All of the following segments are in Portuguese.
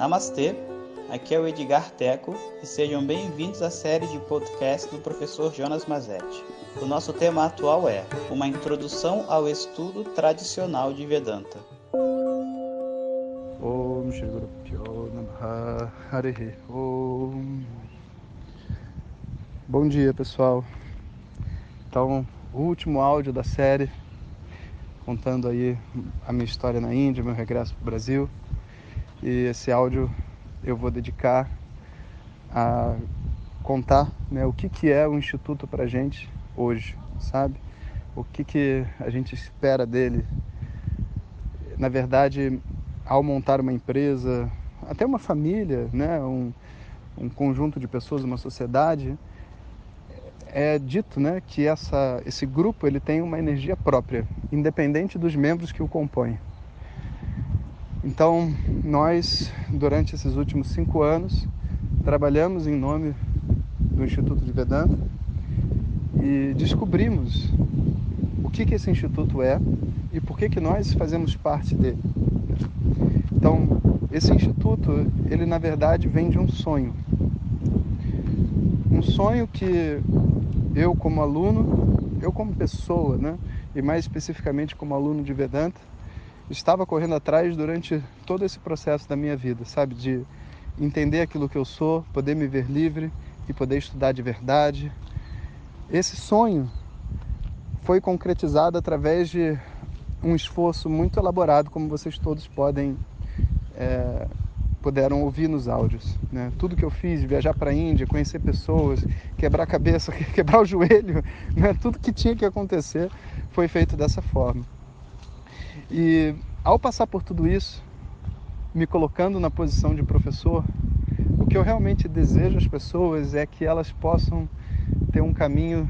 Namastê, aqui é o Edgar Teco e sejam bem-vindos à série de podcast do professor Jonas Mazetti. O nosso tema atual é Uma Introdução ao Estudo Tradicional de Vedanta. Bom dia pessoal. Então, o último áudio da série contando aí a minha história na Índia, meu regresso para o Brasil. E esse áudio eu vou dedicar a contar né, o que, que é o Instituto para a gente hoje, sabe? O que, que a gente espera dele. Na verdade, ao montar uma empresa, até uma família, né, um, um conjunto de pessoas, uma sociedade, é dito né, que essa, esse grupo ele tem uma energia própria, independente dos membros que o compõem. Então, nós, durante esses últimos cinco anos, trabalhamos em nome do Instituto de Vedanta e descobrimos o que, que esse instituto é e por que, que nós fazemos parte dele. Então, esse instituto, ele na verdade vem de um sonho. Um sonho que eu como aluno, eu como pessoa, né, e mais especificamente como aluno de Vedanta, estava correndo atrás durante todo esse processo da minha vida, sabe? De entender aquilo que eu sou, poder me ver livre e poder estudar de verdade. Esse sonho foi concretizado através de um esforço muito elaborado, como vocês todos podem é, puderam ouvir nos áudios. Né? Tudo que eu fiz, viajar para a Índia, conhecer pessoas, quebrar a cabeça, quebrar o joelho, né? tudo que tinha que acontecer foi feito dessa forma. E ao passar por tudo isso, me colocando na posição de professor, o que eu realmente desejo às pessoas é que elas possam ter um caminho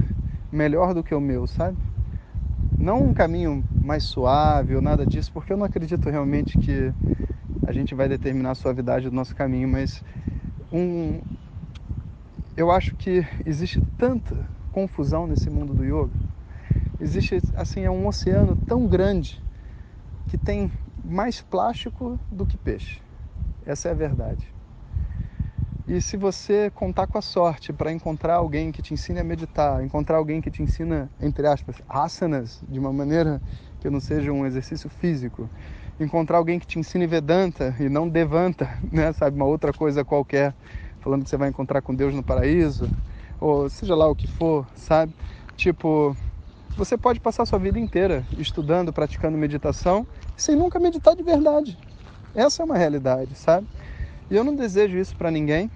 melhor do que o meu, sabe? Não um caminho mais suave ou nada disso, porque eu não acredito realmente que a gente vai determinar a suavidade do nosso caminho, mas um, eu acho que existe tanta confusão nesse mundo do yoga. Existe assim é um oceano tão grande que tem mais plástico do que peixe. Essa é a verdade. E se você contar com a sorte para encontrar alguém que te ensine a meditar, encontrar alguém que te ensina, entre aspas, asanas, de uma maneira que não seja um exercício físico, encontrar alguém que te ensine Vedanta e não Devanta, né, sabe, uma outra coisa qualquer, falando que você vai encontrar com Deus no paraíso, ou seja lá o que for, sabe? Tipo, você pode passar sua vida inteira estudando, praticando meditação, sem nunca meditar de verdade. Essa é uma realidade, sabe? E eu não desejo isso para ninguém.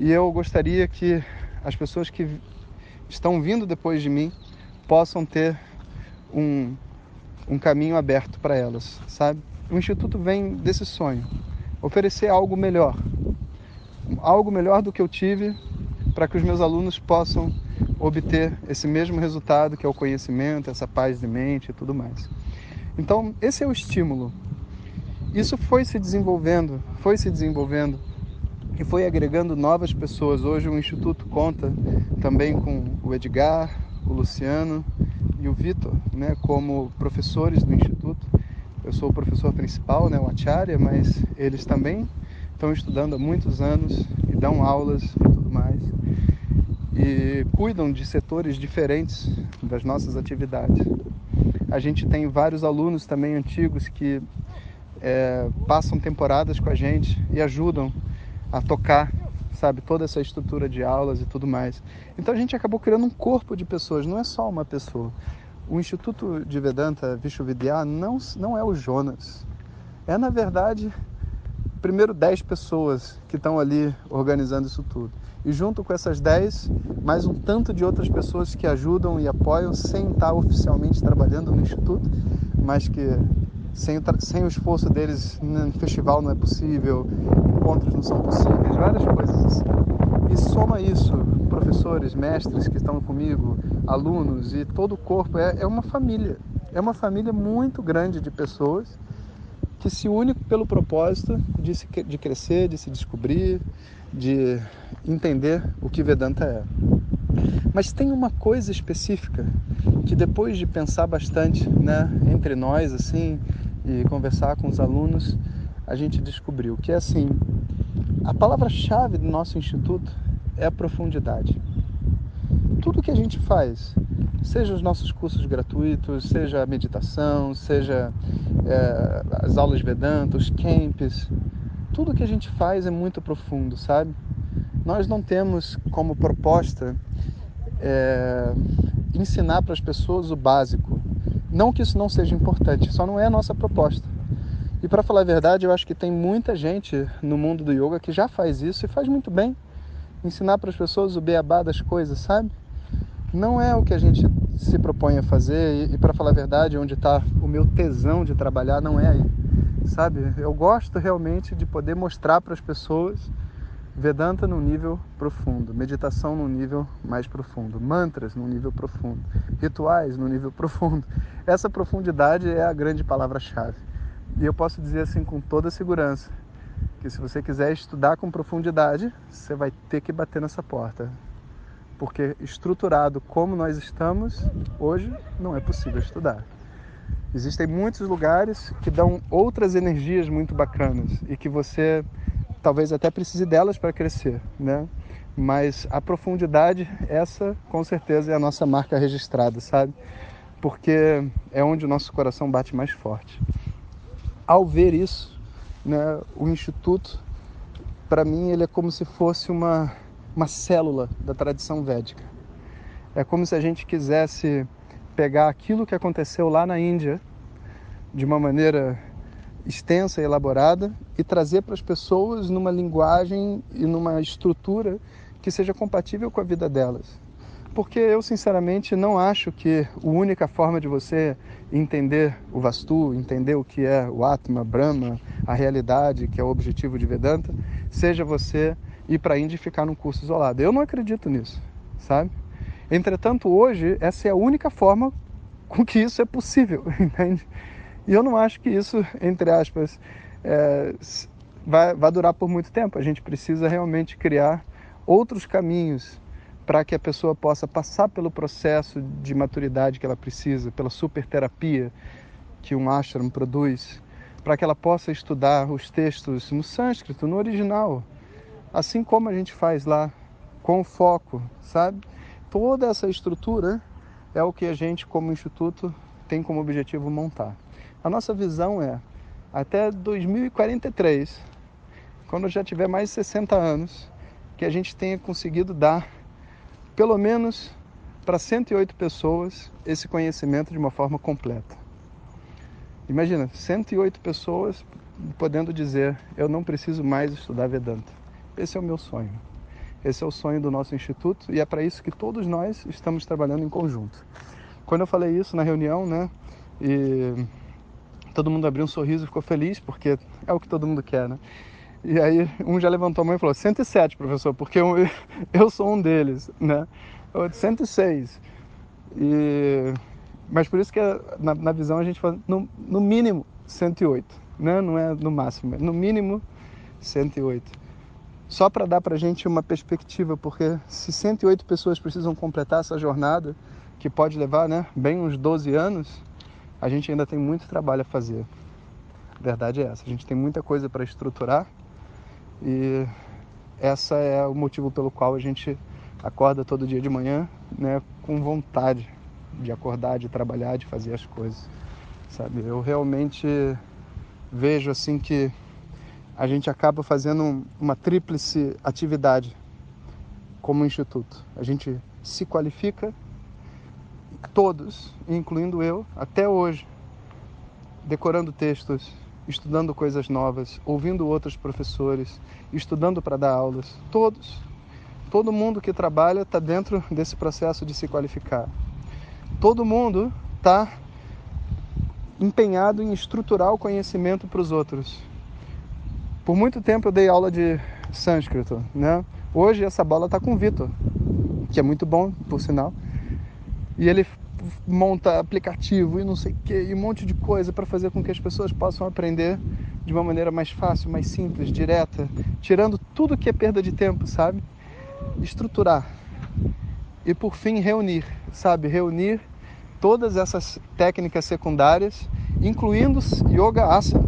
E eu gostaria que as pessoas que estão vindo depois de mim possam ter um, um caminho aberto para elas, sabe? O Instituto vem desse sonho, oferecer algo melhor, algo melhor do que eu tive para que os meus alunos possam obter esse mesmo resultado que é o conhecimento, essa paz de mente e tudo mais. Então, esse é o estímulo. Isso foi se desenvolvendo, foi se desenvolvendo e foi agregando novas pessoas. Hoje o Instituto conta também com o Edgar, o Luciano e o Vitor, né, como professores do Instituto. Eu sou o professor principal, né, o Acharya, mas eles também estão estudando há muitos anos e dão aulas e tudo mais e cuidam de setores diferentes das nossas atividades. A gente tem vários alunos também antigos que é, passam temporadas com a gente e ajudam a tocar, sabe, toda essa estrutura de aulas e tudo mais. Então a gente acabou criando um corpo de pessoas, não é só uma pessoa. O Instituto de Vedanta Vishwavidya não, não é o Jonas. É, na verdade, primeiro 10 pessoas que estão ali organizando isso tudo. E junto com essas 10, mais um tanto de outras pessoas que ajudam e apoiam sem estar oficialmente trabalhando no Instituto, mas que sem o, sem o esforço deles no festival não é possível, encontros não são possíveis, várias coisas assim. E soma isso, professores, mestres que estão comigo, alunos e todo o corpo, é, é uma família. É uma família muito grande de pessoas que se une pelo propósito de, se, de crescer, de se descobrir, de entender o que Vedanta é. Mas tem uma coisa específica que depois de pensar bastante, né, entre nós assim e conversar com os alunos, a gente descobriu que é assim, a palavra-chave do nosso instituto é a profundidade. Tudo que a gente faz, seja os nossos cursos gratuitos, seja a meditação, seja é, as aulas Vedanta, os camps, tudo que a gente faz é muito profundo, sabe? Nós não temos como proposta é, ensinar para as pessoas o básico. Não que isso não seja importante, só não é a nossa proposta. E para falar a verdade, eu acho que tem muita gente no mundo do yoga que já faz isso e faz muito bem. Ensinar para as pessoas o beabá das coisas, sabe? Não é o que a gente se propõe a fazer e, e para falar a verdade, onde está o meu tesão de trabalhar não é aí, sabe? Eu gosto realmente de poder mostrar para as pessoas Vedanta num nível profundo, meditação num nível mais profundo, mantras num nível profundo, rituais num nível profundo. Essa profundidade é a grande palavra-chave. E eu posso dizer assim com toda segurança que se você quiser estudar com profundidade, você vai ter que bater nessa porta. Porque estruturado como nós estamos, hoje não é possível estudar. Existem muitos lugares que dão outras energias muito bacanas e que você talvez até precise delas para crescer, né? Mas a profundidade, essa com certeza é a nossa marca registrada, sabe? Porque é onde o nosso coração bate mais forte ao ver isso, né, o instituto, para mim, ele é como se fosse uma, uma célula da tradição védica. É como se a gente quisesse pegar aquilo que aconteceu lá na Índia de uma maneira extensa e elaborada e trazer para as pessoas numa linguagem e numa estrutura que seja compatível com a vida delas porque eu sinceramente não acho que a única forma de você entender o Vastu, entender o que é o Atma, Brahma, a realidade, que é o objetivo de Vedanta, seja você ir para a Índia e ficar num curso isolado. Eu não acredito nisso, sabe? Entretanto, hoje, essa é a única forma com que isso é possível, entende? E eu não acho que isso, entre aspas, é, vai, vai durar por muito tempo. A gente precisa realmente criar outros caminhos para que a pessoa possa passar pelo processo de maturidade que ela precisa, pela super terapia que um ashram produz, para que ela possa estudar os textos no sânscrito, no original, assim como a gente faz lá, com foco, sabe? Toda essa estrutura é o que a gente, como instituto, tem como objetivo montar. A nossa visão é, até 2043, quando eu já tiver mais de 60 anos, que a gente tenha conseguido dar pelo menos para 108 pessoas esse conhecimento de uma forma completa. Imagina, 108 pessoas podendo dizer: Eu não preciso mais estudar Vedanta. Esse é o meu sonho. Esse é o sonho do nosso instituto e é para isso que todos nós estamos trabalhando em conjunto. Quando eu falei isso na reunião, né, e todo mundo abriu um sorriso e ficou feliz, porque é o que todo mundo quer, né? E aí um já levantou a mão e falou, 107, professor, porque eu, eu sou um deles, né? Eu, 106. E... Mas por isso que na, na visão a gente fala, no, no mínimo 108, né? Não é no máximo, é no mínimo 108. Só para dar para a gente uma perspectiva, porque se 108 pessoas precisam completar essa jornada, que pode levar né, bem uns 12 anos, a gente ainda tem muito trabalho a fazer. A verdade é essa, a gente tem muita coisa para estruturar e essa é o motivo pelo qual a gente acorda todo dia de manhã, né, com vontade de acordar, de trabalhar, de fazer as coisas, sabe? Eu realmente vejo assim que a gente acaba fazendo uma tríplice atividade como instituto. A gente se qualifica, todos, incluindo eu, até hoje, decorando textos, estudando coisas novas, ouvindo outros professores, estudando para dar aulas. Todos. Todo mundo que trabalha está dentro desse processo de se qualificar. Todo mundo está empenhado em estruturar o conhecimento para os outros. Por muito tempo eu dei aula de sânscrito, né? Hoje essa bola está com o Vitor, que é muito bom, por sinal. E ele monta aplicativo e não sei o que, e um monte de coisa para fazer com que as pessoas possam aprender de uma maneira mais fácil, mais simples, direta, tirando tudo que é perda de tempo, sabe? Estruturar. E por fim, reunir, sabe? Reunir todas essas técnicas secundárias, incluindo yoga asana,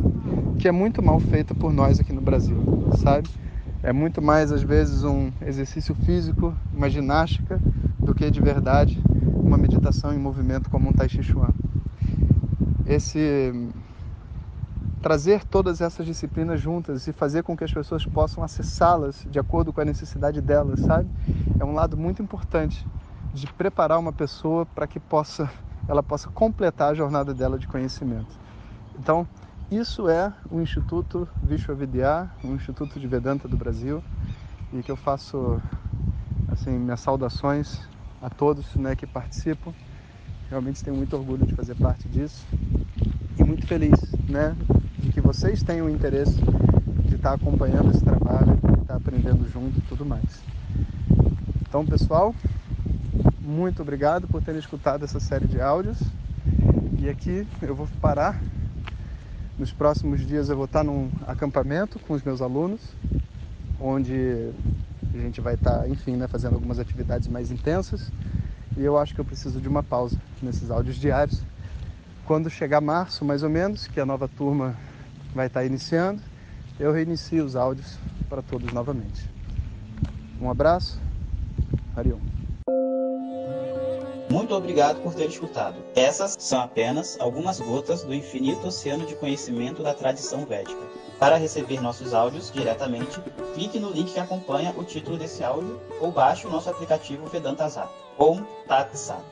que é muito mal feita por nós aqui no Brasil, sabe? É muito mais às vezes um exercício físico, uma ginástica, do que de verdade uma meditação em movimento como um Tai Chi Chuan. Esse trazer todas essas disciplinas juntas e fazer com que as pessoas possam acessá-las de acordo com a necessidade delas, sabe? É um lado muito importante de preparar uma pessoa para que possa ela possa completar a jornada dela de conhecimento. Então, isso é o Instituto Vishwavidya, o Instituto de Vedanta do Brasil, e que eu faço assim minhas saudações a todos né, que participam. Realmente tenho muito orgulho de fazer parte disso e muito feliz né, de que vocês tenham o interesse de estar acompanhando esse trabalho, de estar aprendendo junto e tudo mais. Então, pessoal, muito obrigado por terem escutado essa série de áudios. E aqui eu vou parar. Nos próximos dias eu vou estar num acampamento com os meus alunos, onde a gente vai estar, enfim, né, fazendo algumas atividades mais intensas. E eu acho que eu preciso de uma pausa nesses áudios diários. Quando chegar março, mais ou menos, que a nova turma vai estar iniciando, eu reinicio os áudios para todos novamente. Um abraço. Hariom. Muito obrigado por ter escutado. Essas são apenas algumas gotas do infinito oceano de conhecimento da tradição védica. Para receber nossos áudios diretamente, clique no link que acompanha o título desse áudio ou baixe o nosso aplicativo Vedanta Zap. Om Tat Sat.